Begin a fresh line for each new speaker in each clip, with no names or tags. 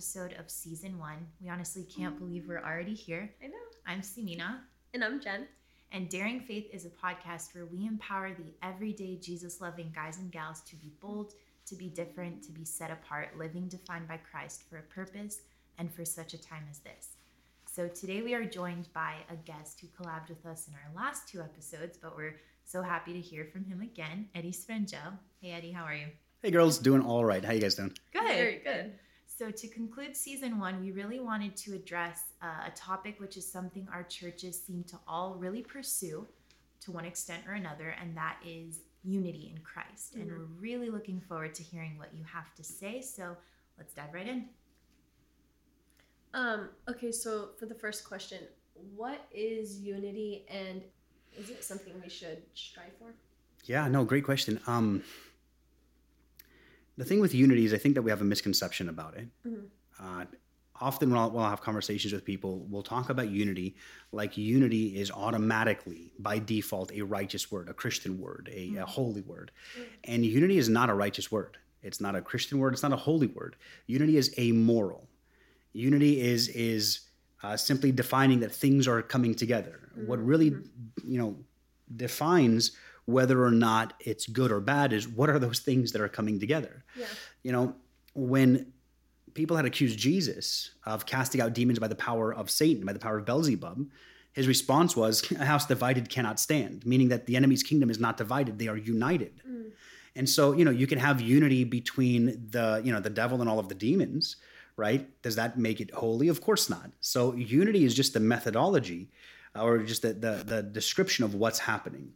episode of season one. We honestly can't mm-hmm. believe we're already here.
I know.
I'm Simina,
And I'm Jen.
and Daring Faith is a podcast where we empower the everyday Jesus loving guys and gals to be bold, to be different, to be set apart, living defined by Christ for a purpose and for such a time as this. So today we are joined by a guest who collabed with us in our last two episodes, but we're so happy to hear from him again, Eddie Sfrengeu. Hey, Eddie, how are you?
Hey girls, doing all right. How you guys doing? Good.
Very good.
So, to conclude season one, we really wanted to address uh, a topic which is something our churches seem to all really pursue to one extent or another, and that is unity in Christ. And
Mhm.
we're really looking forward to hearing what you have to say. So, let's dive right in.
Um, okay, so for the first question, what is unity and is it something we should strive for?
Yeah, no, great question. Um, the thing with unity is I think that we have a misconception about it.
Mhm.
Uh, often when I'll, when I'll have conversations with people, we'll talk about unity like unity is automatically, by default, a righteous word, a Christian word, a, a holy word. And unity is not a righteous word. It's not a Christian word. It's not a holy word. Unity is amoral. Unity is is uh, simply defining that things are coming together. What really, you know, defines whether or not it's good or bad is what are those things that are coming together.
Yeah.
You know, when people had accused Jesus of casting out demons by the power of Satan, by the power of Beelzebub, his response was, "A house divided cannot stand," meaning that the enemy's kingdom is not divided; they are united.
Mm.
And so, you know, you can have unity between the, you know, the devil and all of the demons, right? Does that make it holy? Of course not. So, unity is just the methodology uh, or just the, the, the description of what's happening.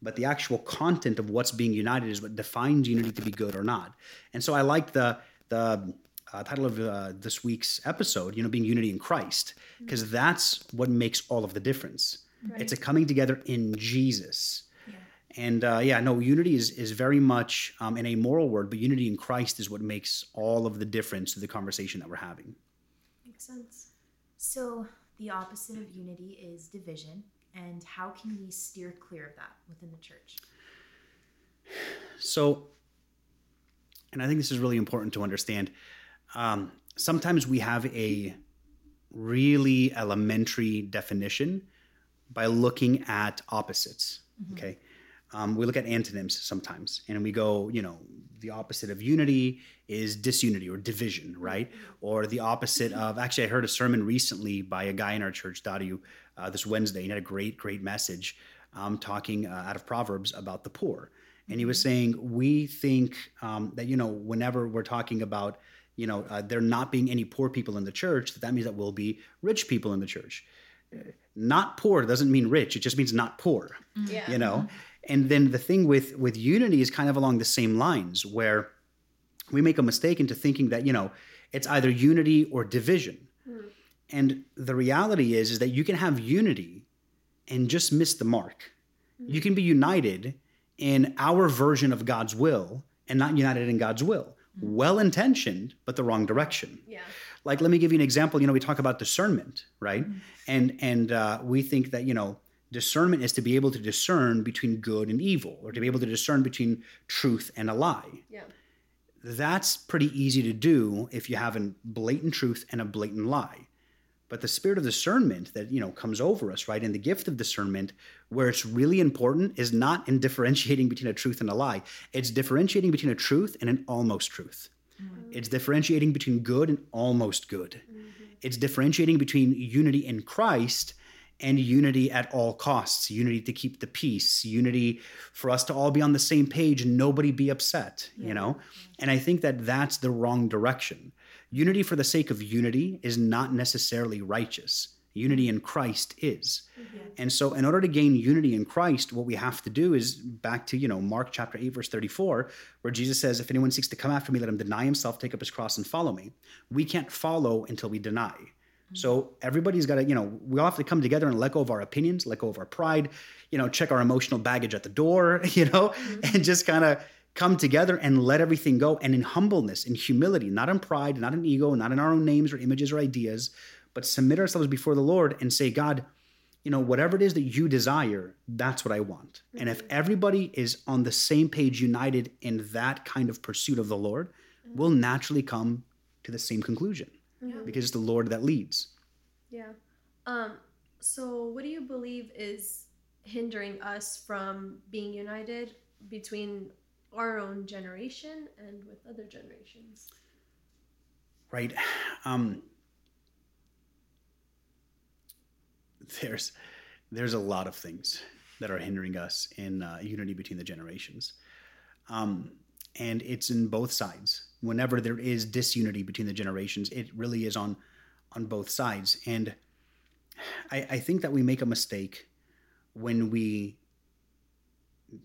But the actual content of what's being united is what defines unity to be good or not. And so, I like the, the, uh, title of uh, this week's episode, you know, being unity in Christ, because that's what makes all of the difference.
Right.
It's a coming together in Jesus.
Yeah.
And uh, yeah, no, unity is is very much um, an amoral word, but unity in Christ is what makes all of the difference to the conversation that we're having.
Makes sense.
So, the opposite of unity is division. And how can we steer clear of that within the church?
So, and I think this is really important to understand. Um, sometimes we have a really elementary definition by looking at opposites. Okay. Um, we look at antonyms sometimes and we go, you know, the opposite of unity is disunity or division, right? Or the opposite of, actually, I heard a sermon recently by a guy in our church, Dadu, uh, this Wednesday. He had a great, great message um, talking uh, out of Proverbs about the poor. And he was saying, we think um, that, you know, whenever we're talking about, you know, uh, there not being any poor people in the church, that that means that we'll be rich people in the church. Uh, Not poor doesn't mean rich; it just means not poor
Yeah.
you know and then the thing with with unity is kind of along the same lines where we make a mistake into thinking that you know it's either unity or division.
Mm.
and the reality is is that you can have unity and just miss the mark. You can be united in our version of god's will and not united in god's will. Well intentioned but the wrong direction.
Yeah.
like let me give you an example. You know we talk about discernment right? And and uh, we think that you know discernment is to be able to discern between good and evil or to be able to discern between truth and a lie.
Yeah.
that's pretty easy to do if you have a blatant truth and a blatant lie. But the spirit of discernment that you know comes over us right and the gift of discernment where it's really important is not in differentiating between a truth and a lie. It's differentiating between a truth and an almost truth. Mm-hmm. It's differentiating between good and almost good. Mm-hmm. It's differentiating between unity in Christ and unity at all costs, unity to keep the peace, unity for us to all be on the same page and nobody be upset, you know? And I think that that's the wrong direction. Unity for the sake of unity is not necessarily righteous. Unity in Christ is. Mm-hmm. And so in order to gain unity in Christ, what we have to do is back to, you know, Mark chapter 8 verse 34, where Jesus says, if anyone seeks to come after me, let him deny himself, take up his cross and follow me. We can't follow until we deny. So everybody's got to, you know, we all have to come together and let go of our opinions, let go of our pride, you know, check our emotional baggage at the door, you know, mm-hmm. and just kind of come together and let everything go. And in humbleness, in humility, not in pride, not in ego, not in our own names or images or ideas, but submit ourselves before the Lord and say, God, you know, whatever it is that you desire, that's what I want. And if mm-hmm. everybody is on the same page, united in that kind of pursuit of the Lord, mm-hmm. we'll naturally come to the same conclusion Because it's the Lord that leads.
Yeah. Um, so what do you believe is hindering us from being united between our own generation and with other generations?
right um there's there's a lot of things that are hindering us in uh, unity between the generations um and it's in both sides whenever there is disunity between the generations it really is on on both sides and i i think that we make a mistake when we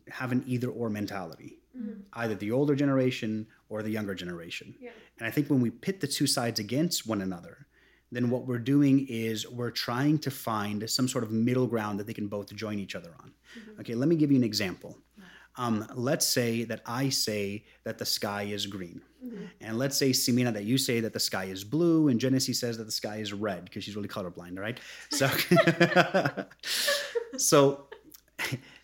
have an either or mentality
Mhm.
either the older generation or the younger generation
Yeah.
and I think when we pit the two sides against one another, then what we're doing is we're trying to find some sort of middle ground that they can both join each other on.
Mhm.
Okay, let me give you an example. Um, let's say that I say that the sky is green.
Mhm.
And let's say, Simina, that you say that the sky is blue, and Genesis says that the sky is red because she's really colorblind, right? So, so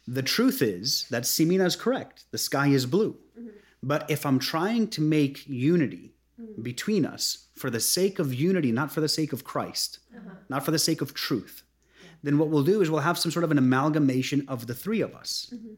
the truth is that Simina is correct. The sky is blue.
Mhm.
But if I'm trying to make unity
Mhm.
between us for the sake of unity, not for the sake of Christ,
Uh-huh.
not for the sake of truth, then what we'll do is we'll have some sort of an amalgamation of the three of us.
Mhm.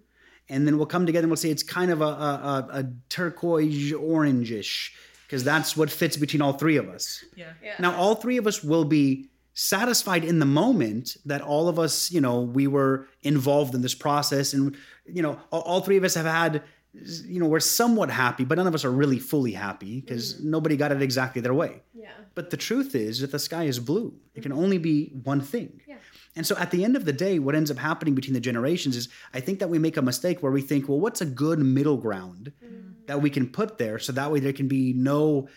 And then we'll come together and we'll say it's kind of a, a, a, a turquoise orangish, because that's what fits between all three of us.
Yeah.
Yeah.
Now, all three of us will be satisfied in the moment that all of us, you know, we were involved in this process. And, you know, all, all three of us have had, you know, we're somewhat happy, but none of us are really fully happy because mm-hmm. nobody got it exactly their way.
yeah.
But the truth is that the sky is blue. It can only be one thing.
Yeah.
And so at the end of the day, what ends up happening between the generations is I think that we make a mistake where we think, well, what's a good middle ground
Mhm.
that we can put there so that way there can be no,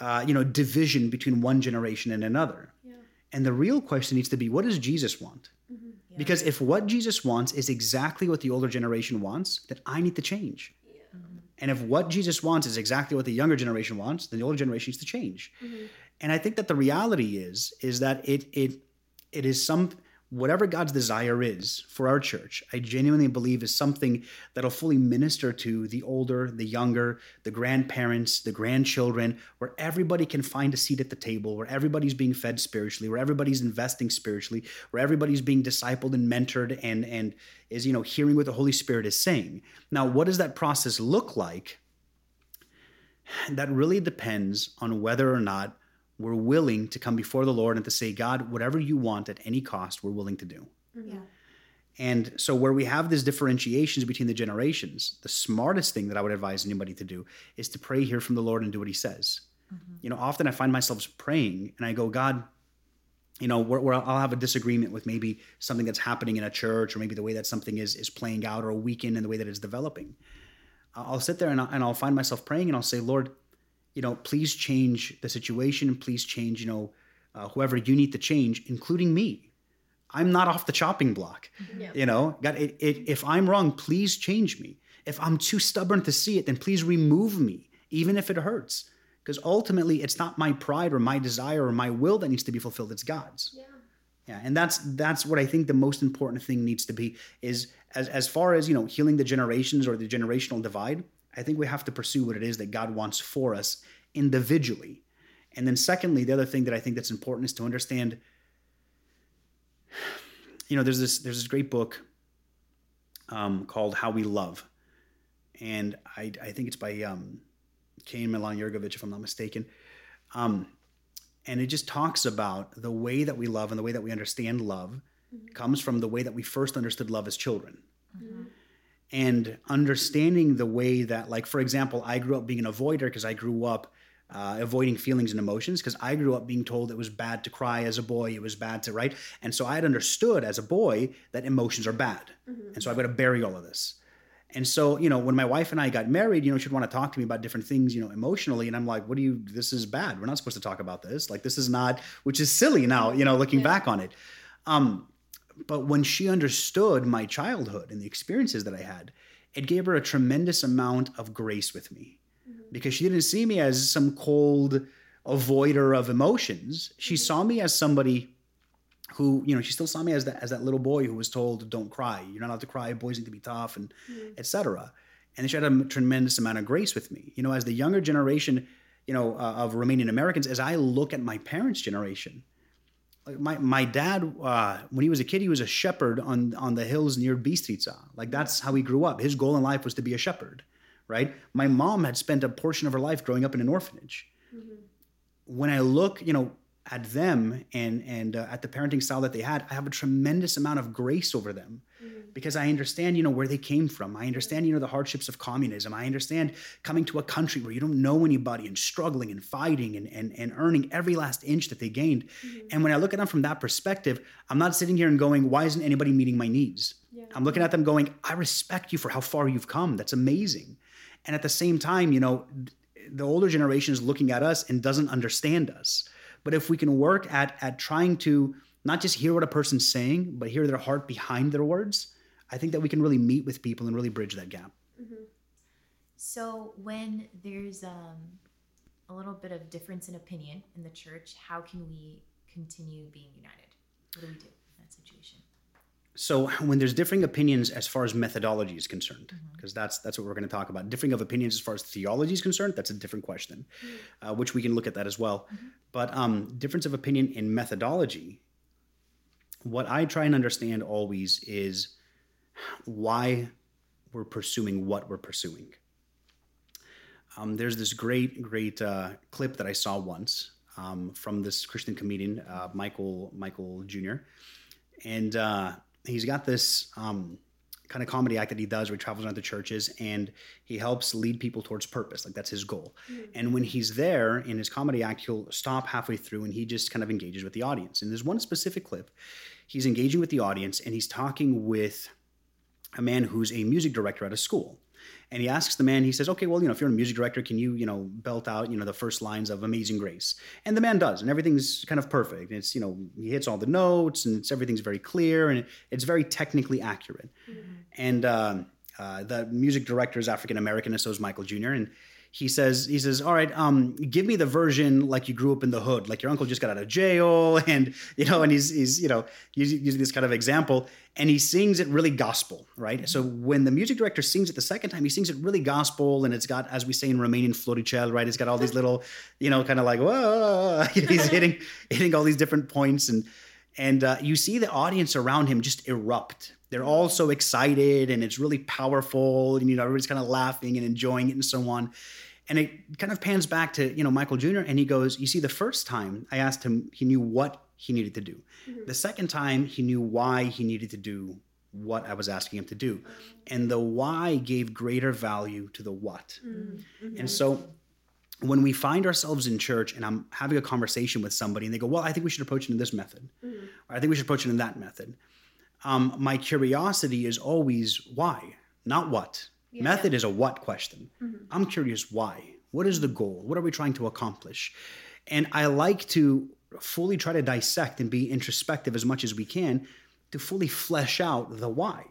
uh, you know, division between one generation and another.
Yeah.
And the real question needs to be, what does Jesus want?
Mhm.
Yeah.
Because if what Jesus wants is exactly what the older generation wants, then I need to change.
Yeah.
And if what Jesus wants is exactly what the younger generation wants, then the older generation needs to change.
Mhm.
And I think that the reality is is that it it it is some whatever God's desire is for our church. I genuinely believe is something that'll fully minister to the older, the younger, the grandparents, the grandchildren, where everybody can find a seat at the table, where everybody's being fed spiritually, where everybody's investing spiritually, where everybody's being discipled and mentored and and is you know hearing what the Holy Spirit is saying. Now, what does that process look like? That really depends on whether or not we're willing to come before the Lord and to say, God, whatever you want at any cost, we're willing to do.
Mhm.
Yeah.
And so, where we have these differentiations between the generations, the smartest thing that I would advise anybody to do is to pray, hear from the Lord, and do what He says. You know, often I find myself praying and I go, God, you know, where, where I'll have a disagreement with maybe something that's happening in a church or maybe the way that something is is playing out or a weekend in the way that it's developing. I'll sit there and I'll, and I'll find myself praying and I'll say, Lord, you know, please change the situation and please change, you know, uh, whoever you need to change, including me. I'm not off the chopping block.
Yeah.
You know, God, it, it, if I'm wrong, please change me. If I'm too stubborn to see it, then please remove me, even if it hurts. Because ultimately, it's not my pride or my desire or my will that needs to be fulfilled; it's God's.
Yeah.
Yeah, and that's that's what I think the most important thing needs to be is as as far as you know healing the generations or the generational divide. I think we have to pursue what it is that God wants for us individually, and then secondly, the other thing that I think that's important is to understand. You know, there's this there's this great book um, called How We Love, and I I think it's by um, Kane Milan Yerkovich, if I'm not mistaken. Um, and it just talks about the way that we love and the way that we understand love
Mhm.
comes from the way that we first understood love as children
Mhm.
And understanding the way that like for example i grew up being an avoider because i grew up uh, avoiding feelings and emotions because i grew up being told it was bad to cry as a boy it was bad to right and so i had understood as a boy that emotions are bad.
Mhm.
and so i've got to bury all of this. And so you know when my wife and i got married you know she'd want to talk to me about different things you know emotionally and i'm like what do you this is bad. We're not supposed to talk about this. Like this is not which is silly now you know looking
Yeah.
back on it. Um but when she understood my childhood and the experiences that i had it gave her a tremendous amount of grace with me
Mhm.
because she didn't see me as some cold avoider of emotions she
Mhm.
saw me as somebody who you know she still saw me as that as that little boy who was told don't cry you're not allowed to cry boys need to be tough and
Mhm.
etc. And she had a tremendous amount of grace with me. You know, as the younger generation, you know, uh, of Romanian Americans as I look at my parents' generation. Like my, my dad, uh, when he was a kid, he was a shepherd on, on the hills near Bistrița. Like that's how he grew up. His goal in life was to be a shepherd, right? My mom had spent a portion of her life growing up in an orphanage. Mm-hmm. When I look, you know, at them and and uh, at the parenting style that they had, I have a tremendous amount of grace over them because I understand, you know, where they came from. I understand, you know, the hardships of communism. I understand coming to a country where you don't know anybody and struggling and fighting and and, and earning every last inch that they gained. Mm-hmm. And when I look at them from that perspective, I'm not sitting here and going, why isn't anybody meeting my needs? Yeah. I'm looking at them going, I respect you for how far you've come. That's amazing. And at the same time, you know, the older generation is looking at us and doesn't understand us. But if we can work at at trying to not just hear what a person's saying, but hear their heart behind their words, I think that we can really meet with people and really bridge that gap. Mm-hmm.
So when there's um, a little bit of difference in opinion in the church, how can we continue being united? What do we do in that situation?
So when there's differing opinions as far as methodology is concerned, because mm-hmm. that's that's what we're going to talk about. Differing of opinions as far as theology is concerned, that's a different question, mm-hmm. uh, which we can look at that as well. Mm-hmm. But um, difference of opinion in methodology, what I try and understand always is why we're pursuing what we're pursuing. Um, there's this great, great uh, clip that I saw once um, from this Christian comedian, uh, Michael Michael Jr. And uh, he's got this um, kind of comedy act that he does where he travels around the churches and he helps lead people towards purpose. Like that's his goal. Mm-hmm. And when he's there in his comedy act, he'll stop halfway through and he just kind of engages with the audience. And there's one specific clip. He's engaging with the audience and he's talking with a man who's a music director at a school. And he asks the man, he says, okay, well, you know, if you're a music director, can you, you know, belt out, you know, the first lines of Amazing Grace? And the man does, and everything's kind of perfect. It's, you know, he hits all the notes and it's, everything's very clear and it's very technically accurate. Mm-hmm. And uh, uh, the music director is African American, and so is Michael Jr. And he says he says all right um, give me the version like you grew up in the hood like your uncle just got out of jail and you know and he's he's you know using, this kind of example. And he sings it really gospel right? So when the music director sings it the second time he sings it really gospel and it's got as we say in romanian floricel right? It's got all these little you know kind of like whoa he's hitting hitting all these different points and and uh, you see the audience around him just erupt. They're all so excited and it's really powerful and you know everybody's kind of laughing and enjoying it and so on. And it kind of pans back to you know michael jr and he goes you see the first time i asked him he knew what he needed to do. Mm-hmm. the second time he knew why he needed to do what i was asking him to do. And the why gave greater value to the what. Mm-hmm. and so when we find ourselves in church and i'm having a conversation with somebody and they go well i think we should approach it in this method mm-hmm. or i think we should approach it in that method um, my curiosity is always why, not what. Yeah. Method is a what question. Mm-hmm. I'm curious why. What is the goal? What are we trying to accomplish? And I like to fully try to dissect and be introspective as much as we can to fully flesh out the why.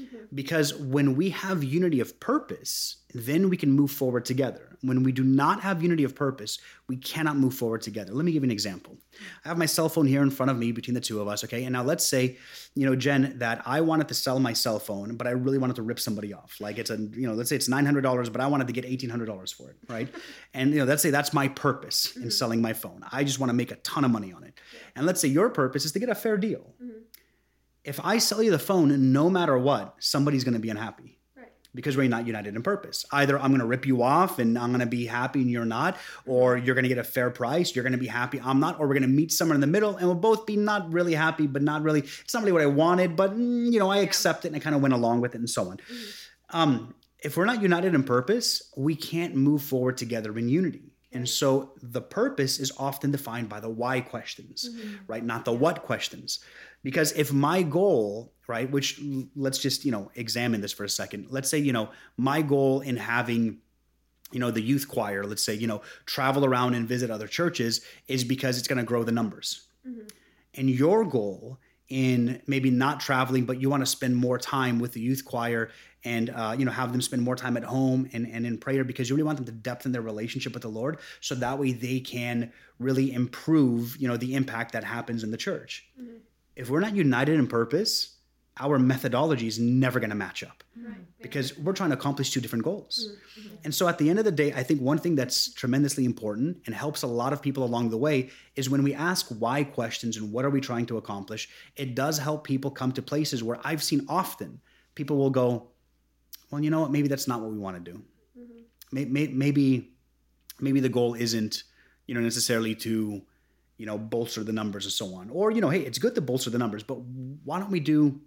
Mm-hmm. Because when we have unity of purpose, then we can move forward together. When we do not have unity of purpose, we cannot move forward together. Let me give you an example. I have my cell phone here in front of me between the two of us, okay? And now let's say, you know, Jen, that I wanted to sell my cell phone, but I really wanted to rip somebody off. Like it's a, you know, let's say it's $900, but I wanted to get $1,800 for it, right? and, you know, let's say that's my purpose in mm-hmm. selling my phone. I just want to make a ton of money on it. And let's say your purpose is to get a fair deal. Mm-hmm if I sell you the phone, no matter what, somebody's going to be unhappy right. because we're not united in purpose. Either I'm going to rip you off and I'm going to be happy and you're not, or you're going to get a fair price, you're going to be happy, I'm not, or we're going to meet somewhere in the middle and we'll both be not really happy, but not really, it's not really what I wanted, but mm, you know, I accept it and I kind of went along with it and so on. Mm-hmm. Um, if we're not united in purpose, we can't move forward together in unity. And so the purpose is often defined by the why questions, mm-hmm. right? Not the what questions. Because if my goal, right, which let's just, you know, examine this for a second. Let's say, you know, my goal in having you know the youth choir let's say you know travel around and visit other churches is because it's going to grow the numbers mm-hmm. and your goal in maybe not traveling but you want to spend more time with the youth choir and uh, you know have them spend more time at home and, and in prayer because you really want them to depthen their relationship with the lord so that way they can really improve you know the impact that happens in the church mm-hmm if we're not united in purpose, our methodology is never going to match up
Right.
because we're trying to accomplish two different goals.
Mhm.
And so at the end of the day, I think one thing that's tremendously important and helps a lot of people along the way is when we ask why questions and what are we trying to accomplish, it does help people come to places where I've seen often people will go, well, you know what, maybe that's not what we want to do.
Mhm.
May- Maybe, maybe the goal isn't, you know, necessarily to, you know, bolster the numbers and so on. Or, you know, hey, it's good to bolster the numbers, but why don't we do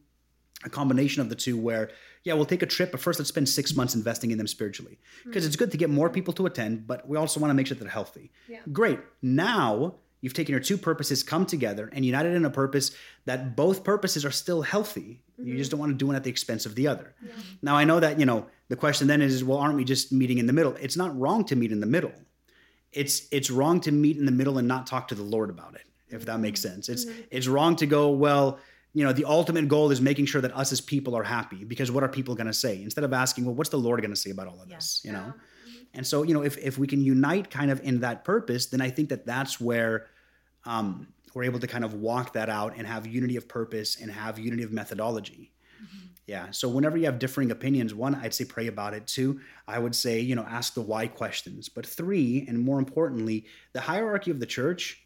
a combination of the two where yeah we'll take a trip but first let's spend six months investing in them spiritually because it's good to get more people to attend but we also want to make sure that they're healthy
Yeah.
great now you've taken your two purposes come together and united in a purpose that both purposes are still healthy. You just mm-hmm. don't want to do one at the expense of the other.
Yeah.
now i know that you know the question then is well aren't we just meeting in the middle? It's not wrong to meet in the middle. It's it's wrong to meet in the middle and not talk to the lord about it if that makes sense. It's mm-hmm. it's wrong to go well you know the ultimate goal is making sure that us as people are happy because what are people going to say? Instead of asking well what's the lord going to say about all of
Yeah.
this you know?
Yeah.
and so you know if, if we can unite kind of in that purpose then i think that that's where um, we're able to kind of walk that out and have unity of purpose and have unity of methodology. Mm-hmm. Yeah so whenever you have differing opinions one i'd say pray about it. Two i would say you know ask the why questions. But three and more importantly the hierarchy of the church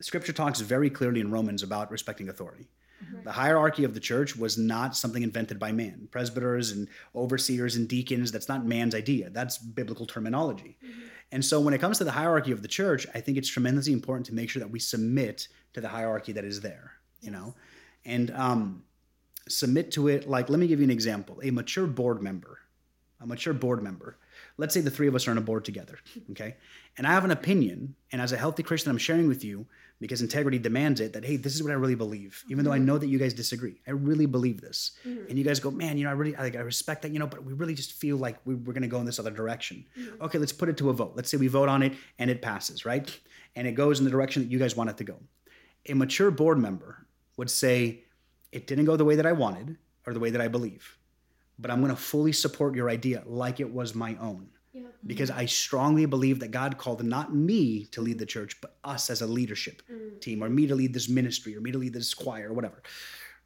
scripture talks very clearly in romans about respecting authority. Mm-hmm. The hierarchy of the church was not something invented by man. Presbyters and overseers and deacons, that's not man's idea. That's biblical terminology. Mm-hmm. And so when it comes to the hierarchy of the church, I think it's tremendously important to make sure that we submit to the hierarchy that is there, you know, and um, submit to it. Like, let me give you an example a mature board member, a mature board member. Let's say the three of us are on a board together, okay? And I have an opinion, and as a healthy Christian, I'm sharing with you because integrity demands it that, hey, this is what I really believe, even though I mm-hmm. know that you guys disagree. I really believe this. Mm-hmm. And you guys go, man, you know, I really, I, I respect that, you know, but we really just feel like we, we're going to go in this other direction. Mm-hmm. Okay, let's put it to a vote. Let's say we vote on it and it passes, right? And it goes in the direction that you guys want it to go. A mature board member would say, it didn't go the way that I wanted or the way that I believe, but I'm going to fully support your idea like it was my own. Because I strongly believe that God called not me to lead the church, but us as a leadership mm. team, or me to lead this ministry, or me to lead this choir, or whatever.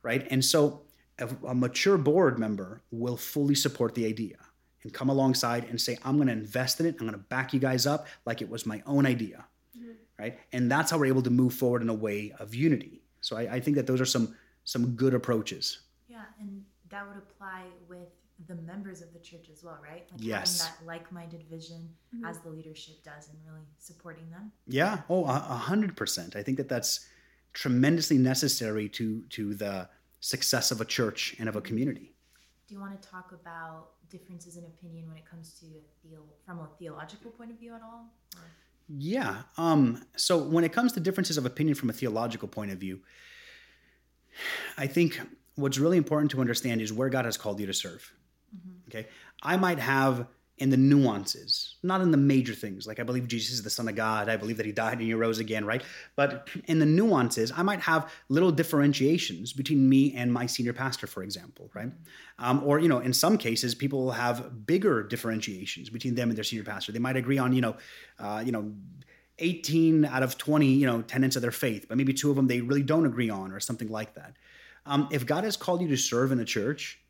Right. And so a, a mature board member will fully support the idea and come alongside and say, I'm going to invest in it. I'm going to back you guys up like it was my own idea. Mm-hmm. Right. And that's how we're able to move forward in a way of unity. So I, I think that those are some some good approaches.
Yeah, and that would apply with the members of the church as well, right? Like
Yes.
having that like-minded vision as the leadership does and really supporting them.
Yeah. Oh, a a hundred percent. I think that that's tremendously necessary to to the success of a church and of a community.
Do you want to talk about differences in opinion when it comes to a theo- from a theological point of view at all? Or-
Yeah. Um, so when it comes to differences of opinion from a theological point of view, I think what's really important to understand is where God has called you to serve. Okay. I might have in the nuances, not in the major things, like I believe Jesus is the Son of God, I believe that He died and He rose again, right? But in the nuances, I might have little differentiations between me and my senior pastor, for example, right? Um, or, you know, in some cases, people will have bigger differentiations between them and their senior pastor. They might agree on, you know, uh, you know, 18 out of 20, you know, tenets of their faith, but maybe two of them they really don't agree on or something like that. Um, if God has called you to serve in a church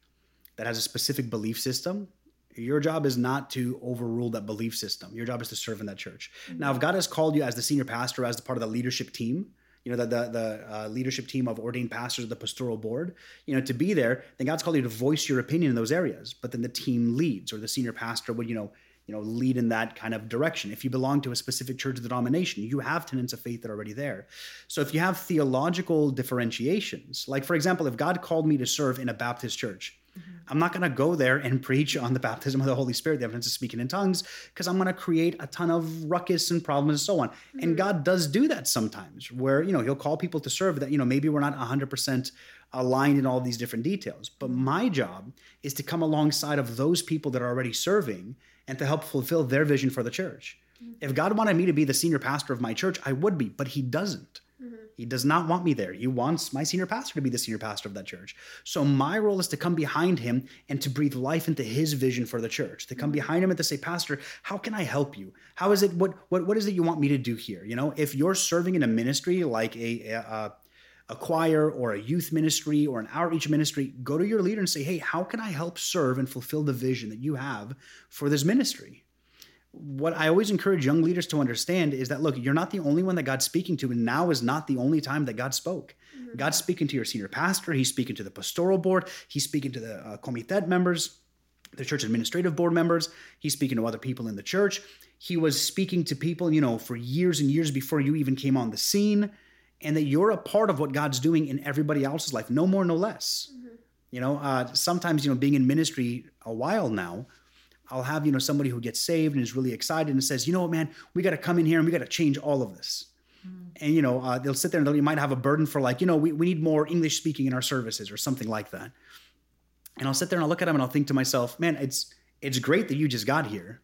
that has a specific belief system, your job is not to overrule that belief system. Your job is to serve in that church. Now, if God has called you as the senior pastor, as the part of the leadership team, you know, the the, the uh, leadership team of ordained pastors, of the pastoral board, you know, to be there, then God's called you to voice your opinion in those areas. But then the team leads, or the senior pastor would, you know, you know, lead in that kind of direction. If you belong to a specific church denomination, you have tenets of faith that are already there. So if you have theological differentiations, like for example, if God called me to serve in a Baptist church, I'm not going to go there and preach on the baptism of the Holy Spirit, the evidence of speaking in tongues, because I'm going to create a ton of ruckus and problems and so on. And mm-hmm. God does do that sometimes, where you know He'll call people to serve that you know maybe we're not 100% aligned in all these different details. But mm-hmm. my job is to come alongside of those people that are already serving and to help fulfill their vision for the church. Mm-hmm. If God wanted me to be the senior pastor of my church, I would be, but He doesn't. Mm-hmm. He does not want me there. He wants my senior pastor to be the senior pastor of that church. So my role is to come behind him and to breathe life into his vision for the church. To come mm-hmm. behind him and to say, Pastor, how can I help you? How is it? What what what is it you want me to do here? You know, if you're serving in a ministry like a a, a choir or a youth ministry or an outreach ministry, go to your leader and say, hey, how can I help serve and fulfill the vision that you have for this ministry? What I always encourage young leaders to understand is that, look, you're not the only one that God's speaking to, and now is not the only time that God spoke. Mm-hmm. God's speaking to your senior pastor, He's speaking to the pastoral board, He's speaking to the uh, comitet members, the church administrative board members, He's speaking to other people in the church. He was speaking to people, you know, for years and years before you even came on the scene and that you're a part of what God's doing in everybody else's life, no more, no less. Mm-hmm. You know, uh, sometimes, you know, being in ministry a while now, I'll have, you know, somebody who gets saved and is really excited and says, you know what, man, we got to come in here and we got to change all of this. Mm-hmm. And, you know, uh, they'll sit there and you might have a burden for like, you know, we, we need more English speaking in our services or something like that. And I'll sit there and I'll look at them and I'll think to myself, man, it's, it's great that you just got here,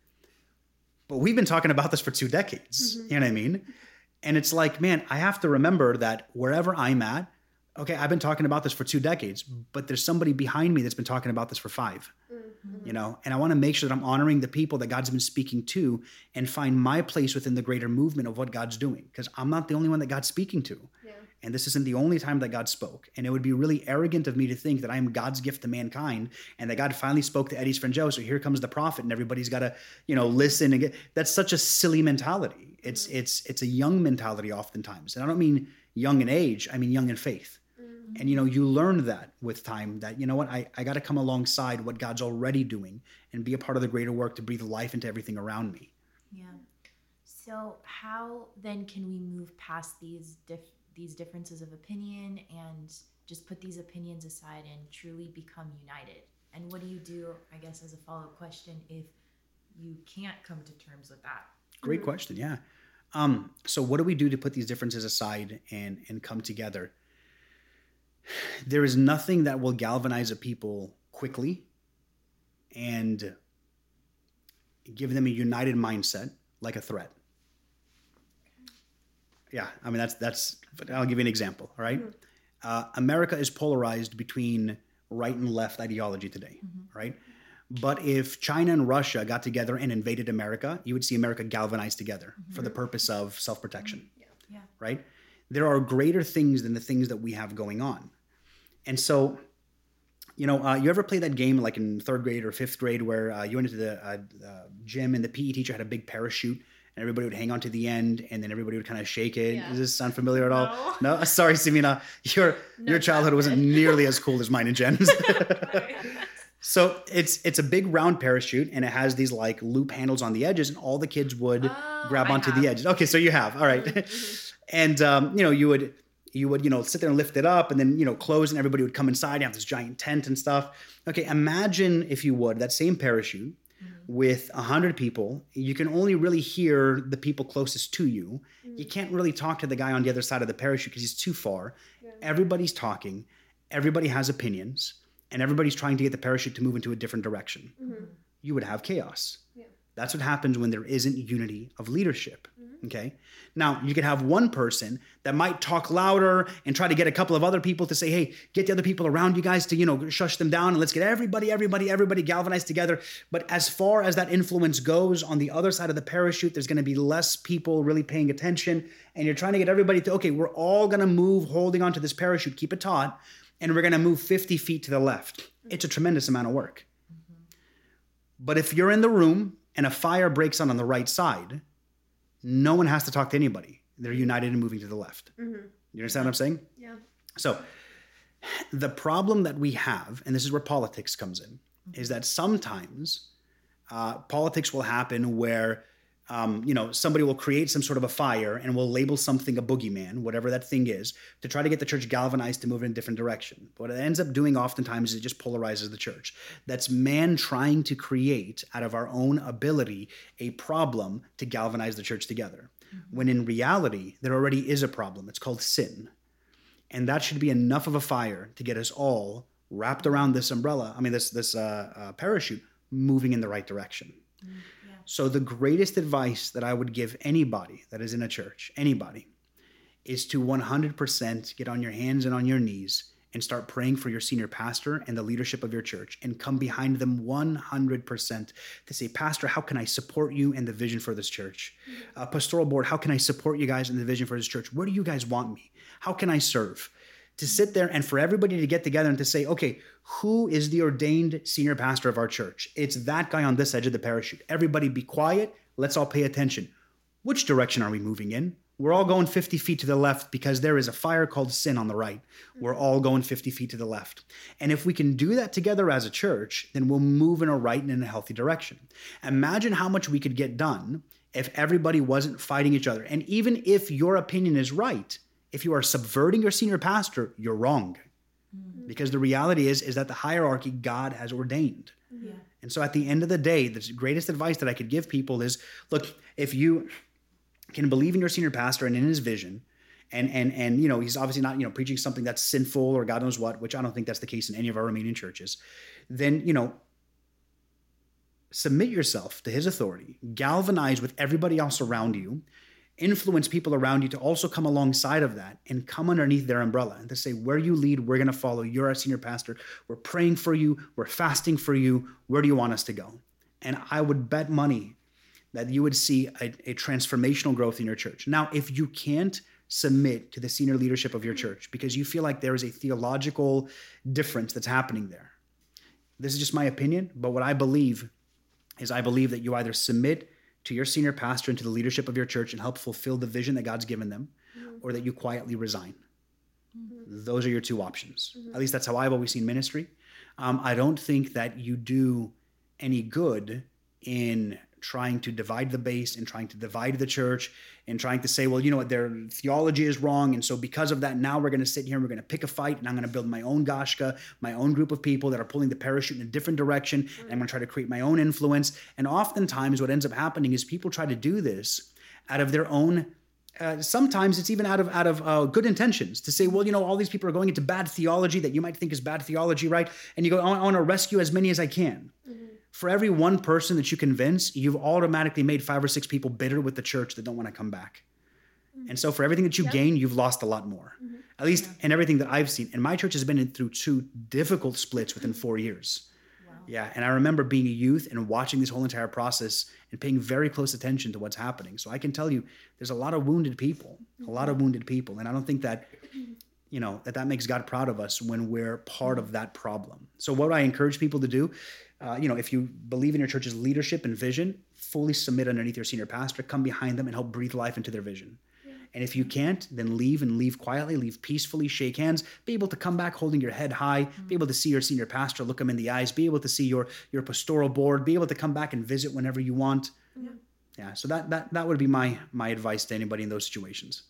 but we've been talking about this for two decades. Mm-hmm. You know what I mean? And it's like, man, I have to remember that wherever I'm at, okay, I've been talking about this for two decades, but there's somebody behind me that's been talking about this for 5 mm-hmm. you know, and I want to make sure that I'm honoring the people that God's been speaking to and find my place within the greater movement of what God's doing because I'm not the only one that God's speaking to. Yeah. And this isn't the only time that God spoke. And it would be really arrogant of me to think that I am God's gift to mankind and that God finally spoke to Eddie Sfrengeu. So here comes the prophet and everybody's got to, you know, listen and get that's such a silly mentality. It's mm-hmm. it's it's a young mentality oftentimes. And I don't mean young in age, I mean young in faith. Mm-hmm. And you know, you learn that with time that, you know what, I, I got to come alongside what God's already doing and be a part of the greater work to breathe life into everything around me.
Yeah. So, how then can we move past these diff- these differences of opinion and just put these opinions aside and truly become united? And what do you do, I guess, as a follow up question, if you can't come to terms with that?
Great mm-hmm. question. Yeah. Um, so, what do we do to put these differences aside and and come together? There is nothing that will galvanize a people quickly and give them a united mindset like a threat yeah, I mean that's that's. I'll give you an example. All right? mm-hmm. uh, America is polarized between right and left ideology today, mm-hmm. right? But if China and Russia got together and invaded America, you would see America galvanized together mm-hmm. for the purpose of self protection. Mm-hmm. Yeah. yeah. Right? There are greater things than the things that we have going on. And so, you know, uh, you ever play that game like in third grade or fifth grade where uh, you went into the uh, gym and the PE teacher had a big parachute and everybody would hang on to the end and then everybody would kind of shake it. Yeah. Does this sound familiar at all? No, no? sorry, Simina. Your no, your childhood wasn't nearly as cool as mine and Jen's. so it's it's a big round parachute and it has these like loop handles on the edges and all the kids would oh, grab onto the edges. Okay, so you have. All right. Mm-hmm. and um, you know, you would you would, you know, sit there and lift it up and then, you know, close and everybody would come inside. You have this giant tent and stuff. Okay, imagine if you would, that same parachute with 100 people you can only really hear the people closest to you mm-hmm. you can't really talk to the guy on the other side of the parachute because he's too far yeah. everybody's talking everybody has opinions and everybody's trying to get the parachute to move into a different direction mm-hmm. you would have chaos yeah. that's what happens when there isn't unity of leadership mm-hmm. Okay now, you could have one person that might talk louder and try to get a couple of other people to say, hey, get the other people around you guys to, you know, shush them down and let's get everybody, everybody, everybody galvanized together. But as far as that influence goes on the other side of the parachute, there's going to be less people really paying attention. And you're trying to get everybody to, okay, we're all going to move holding onto this parachute, keep it taut, and we're going to move 50 feet to the left. It's a tremendous amount of work. Mm-hmm. But if you're in the room and a fire breaks out on the right side, no one has to talk to anybody. They're united and moving to the left. Mm-hmm. You understand what I'm saying?
Yeah.
So the problem that we have, and this is where politics comes in, mm-hmm. is that sometimes uh, politics will happen where um, you know, somebody will create some sort of a fire and will label something a boogeyman, whatever that thing is, to try to get the church galvanized to move in a different direction. What it ends up doing oftentimes is it just polarizes the church. That's man trying to create out of our own ability a problem to galvanize the church together. Mm-hmm. When in reality, there already is a problem. It's called sin. And that should be enough of a fire to get us all wrapped around this umbrella, I mean, this, this uh, uh, parachute, moving in the right direction. Mm-hmm. So, the greatest advice that I would give anybody that is in a church, anybody, is to 100% get on your hands and on your knees and start praying for your senior pastor and the leadership of your church and come behind them 100% to say, Pastor, how can I support you and the vision for this church? Uh, pastoral board, how can I support you guys in the vision for this church? Where do you guys want me? How can I serve? To sit there and for everybody to get together and to say, okay, who is the ordained senior pastor of our church? It's that guy on this edge of the parachute. Everybody be quiet. Let's all pay attention. Which direction are we moving in? We're all going 50 feet to the left because there is a fire called sin on the right. We're mm-hmm. all going 50 feet to the left. And if we can do that together as a church, then we'll move in a right and in a healthy direction. Imagine how much we could get done if everybody wasn't fighting each other. And even if your opinion is right, if you are subverting your senior pastor, you're wrong. Mm-hmm. Because the reality is is that the hierarchy God has ordained. Yeah. And so at the end of the day, the greatest advice that I could give people is look, if you can believe in your senior pastor and in his vision, and and and you know he's obviously not you know preaching something that's sinful or God knows what, which I don't think that's the case in any of our Romanian churches, then you know submit yourself to his authority, galvanize with everybody else around you, influence people around you to also come alongside of that and come underneath their umbrella and to say, where you lead, we're going to follow. You're our senior pastor. We're praying for you. We're fasting for you. Where do you want us to go? And I would bet money that you would see a, a transformational growth in your church. Now, if you can't submit to the senior leadership of your church because you feel like there is a theological difference that's happening there, this is just my opinion, but what I believe is I believe that you either submit to your senior pastor and to the leadership of your church and help fulfill the vision that God's given them, mm-hmm. or that you quietly resign. Mm-hmm. Those are your two options. Mm-hmm. At least that's how I've always seen ministry. Um, I don't think that you do any good in trying to divide the base and trying to divide the church and trying to say, well, you know what, their theology is wrong. And so because of that, now we're going to sit here and we're going to pick a fight and I'm going to build my own Gashka, my own group of people that are pulling the parachute in a different direction. And I'm going to try to create my own influence. And oftentimes what ends up happening is people try to do this out of their own uh, sometimes it's even out of out of uh, good intentions to say, well, you know, all these people are going into bad theology that you might think is bad theology, right? And you go, I want to rescue as many as I can. Mm-hmm for every one person that you convince, you've automatically made five or six people bitter with the church that don't want to come back. Mm-hmm. And so for everything that you gain, you've lost a lot more. Mm-hmm. At least yeah. in everything that I've seen. And my church has been through two difficult splits within four years. Wow. Yeah. And I remember being a youth and watching this whole entire process and paying very close attention to what's happening. So I can tell you there's a lot of wounded people, a lot of mm-hmm. wounded people. And I don't think that you know that that makes god proud of us when we're part of that problem so what i encourage people to do uh, you know, if you believe in your church's leadership and vision, fully submit underneath your senior pastor, come behind them and help breathe life into their vision. Yeah. And if you can't, then leave and leave quietly, leave peacefully, shake hands, be able to come back holding your head high, mm-hmm. be able to see your senior pastor, look him in the eyes, be able to see your your pastoral board, be able to come back and visit whenever you want. Yeah. Yeah. So that that that would be my my advice to anybody in those situations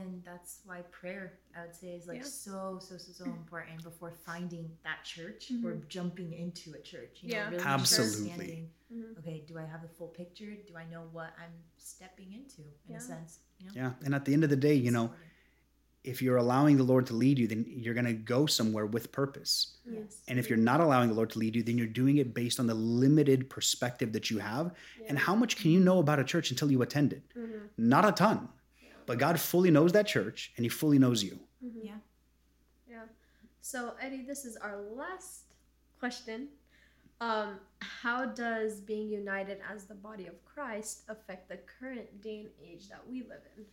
and that's why prayer i would say is like yeah. so so so so important before finding that church mm-hmm. or jumping into a church
you yeah know, really absolutely
mm-hmm. okay do i have the full picture do i know what i'm stepping into in yeah. a sense
you know? yeah and at the end of the day you know if you're allowing the lord to lead you then you're going to go somewhere with purpose yes. and if you're not allowing the lord to lead you then you're doing it based on the limited perspective that you have yeah. and how much can you know about a church until you attend it mm-hmm. not a ton but God fully knows that church and He fully knows you.
Mm-hmm. Yeah. Yeah. So, Eddie, this is our last question. Um, how does being united as the body of Christ affect the current day and age that we live in?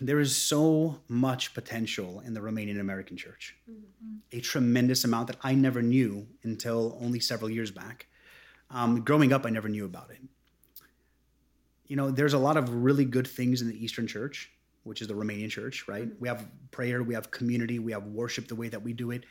There is so much potential in the Romanian American church, mm-hmm. a tremendous amount that I never knew until only several years back. Um, growing up, I never knew about it you know, there's a lot of really good things in the Eastern Church, which is the Romanian Church, right? We have prayer, we have community, we have worship the way that we do it.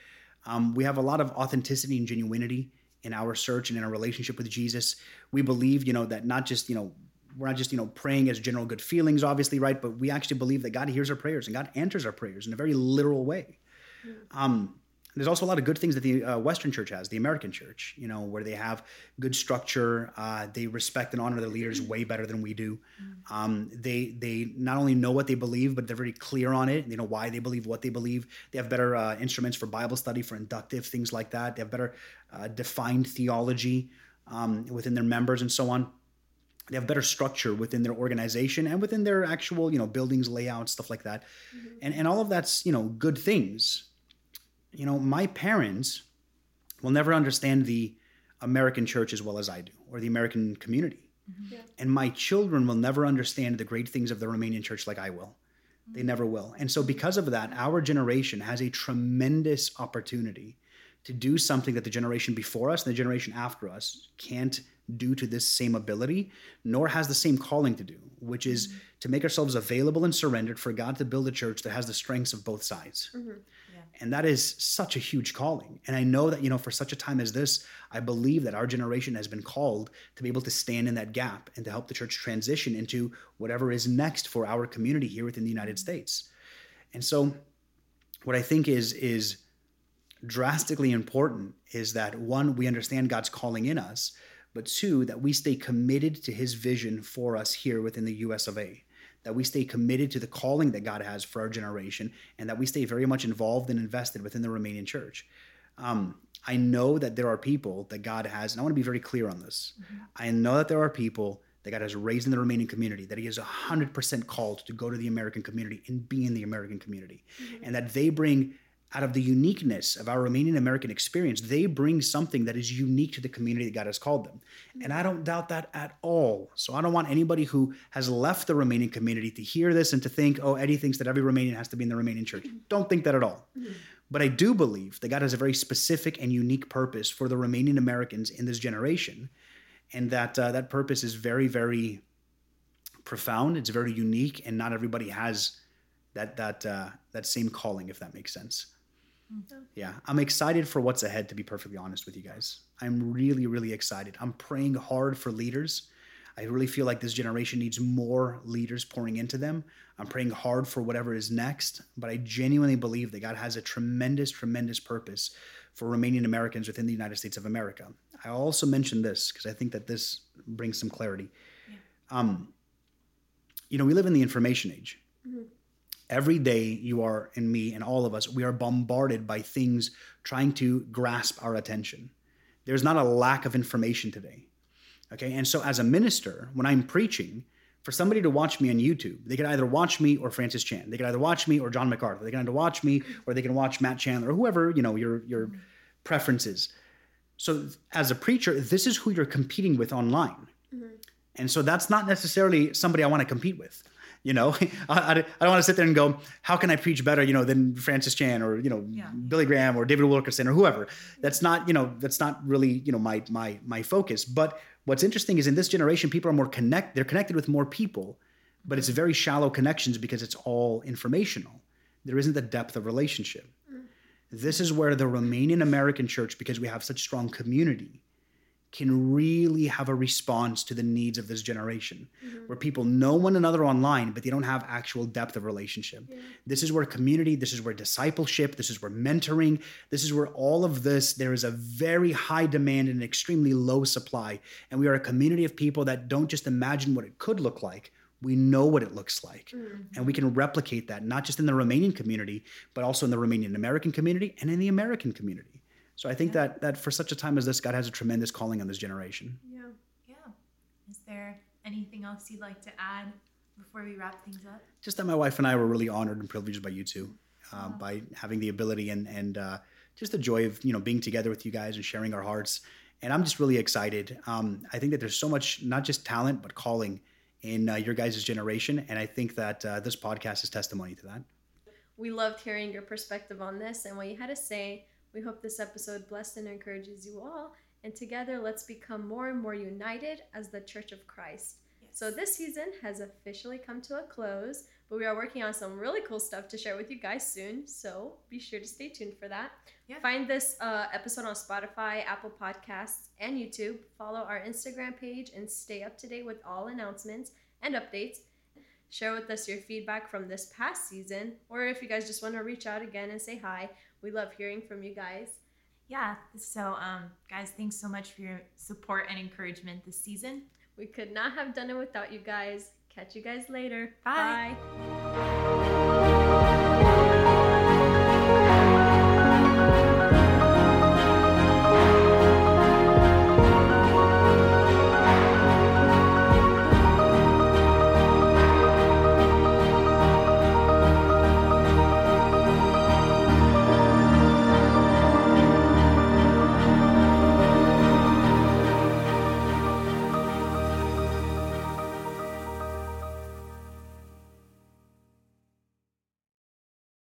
Um, we have a lot of authenticity and genuinity in our search and in our relationship with Jesus. We believe, you know, that not just, you know, we're not just, you know, praying as general good feelings, obviously, right? But we actually believe that God hears our prayers and God answers our prayers in a very literal way. Mm-hmm. Um, there's also a lot of good things that the uh, Western Church has, the American Church, you know, where they have good structure. Uh, they respect and honor their leaders way better than we do. Um, they they not only know what they believe, but they're very clear on it. They know why they believe what they believe. They have better uh, instruments for Bible study, for inductive things like that. They have better uh, defined theology um, within their members and so on. They have better structure within their organization and within their actual, you know, buildings, layouts, stuff like that. Mm-hmm. And and all of that's you know good things you know, my parents will never understand the American church as well as I do, or the American community. Mm-hmm. Yeah. And my children will never understand the great things of the Romanian church like I will. They never will. And so, because of that, our generation has a tremendous opportunity to do something that the generation before us and the generation after us can't do to this same ability, nor has the same calling to do, which is mm-hmm. to make ourselves available and surrendered for God to build a church that has the strengths of both sides. Mm-hmm. And that is such a huge calling. And I know that, you know, for such a time as this, I believe that our generation has been called to be able to stand in that gap and to help the church transition into whatever is next for our community here within the United States. And so what I think is is drastically important is that one, we understand God's calling in us, but two, that we stay committed to his vision for us here within the US of A that we stay committed to the calling that God has for our generation, and that we stay very much involved and invested within the Romanian church. Um, I know that there are people that God has, and I want to be very clear on this. Mm-hmm. I know that there are people that God has raised in the Romanian community, that He is 100% called to go to the American community and be in the American community, mm-hmm. and that they bring out of the uniqueness of our Romanian American experience, they bring something that is unique to the community that God has called them. And I don't doubt that at all. So I don't want anybody who has left the Romanian community to hear this and to think, oh, Eddie thinks that every Romanian has to be in the Romanian church. Don't think that at all. But I do believe that God has a very specific and unique purpose for the Romanian Americans in this generation. And that uh, that purpose is very, very profound. It's very unique, and not everybody has that that uh, that same calling, if that makes sense. Mm-hmm. Yeah, I'm excited for what's ahead, to be perfectly honest with you guys. I'm really, really excited. I'm praying hard for leaders. I really feel like this generation needs more leaders pouring into them. I'm praying hard for whatever is next, but I genuinely believe that God has a tremendous, tremendous purpose for Romanian Americans within the United States of America. I also mentioned this because I think that this brings some clarity. Yeah. Um, you know, we live in the information age. Mm-hmm every day you are and me and all of us we are bombarded by things trying to grasp our attention. There's not a lack of information today okay? And so as a minister when i'm preaching for somebody to watch me on youtube they can either watch me or francis chan. They can either watch me or john macarthur. They can either watch me or they can watch matt chandler or whoever you know your your preferences. So as a preacher this is who you're competing with online. Mm-hmm. and so that's not necessarily somebody i want to compete with you know, I, I, don't want to sit there and go, how can I preach better, you know, than Francis Chan or, you know, yeah. Billy Graham or David Wilkerson or whoever. That's not, you know, that's not really, you know, my, my, my focus. But what's interesting is in this generation, people are more connect, they're connected with more people, but it's very shallow connections because it's all informational. There isn't the depth of relationship. Mm. This is where the Romanian American church, because we have such strong community, can really have a response to the needs of this generation mm-hmm. where people know one another online but they don't have actual depth of relationship yeah. this is where community this is where discipleship this is where mentoring this is where all of this there is a very high demand and an extremely low supply and we are a community of people that don't just imagine what it could look like we know what it looks like mm-hmm. and we can replicate that not just in the romanian community but also in the romanian american community and in the american community so I think yeah. that that for such a time as this, God has a tremendous calling on this generation.
Yeah, yeah. Is there anything else you'd like to add before we wrap things up?
Just that my wife and I were really honored and privileged by you two, uh, by having the ability and and uh, just the joy of you know being together with you guys and sharing our hearts. And I'm just really excited. Um, I think that there's so much, not just talent, but calling in uh, your guys' generation. And I think that uh, this podcast is testimony to that.
We loved hearing your perspective on this and what you had to say we hope this episode blessed and encourages you all. And together, let's become more and more united as the Church of Christ. Yes. So, this season has officially come to a close, but we are working on some really cool stuff to share with you guys soon. So, be sure to stay tuned for that. Yeah. Find this uh, episode on Spotify, Apple Podcasts, and YouTube. Follow our Instagram page and stay up to date with all announcements and updates. Share with us your feedback from this past season, or if you guys just want to reach out again and say hi, we love hearing from you guys.
Yeah. So, um, guys, thanks so much for your support and encouragement this season.
We could not have done it without you guys. Catch you guys later.
Bye. Bye.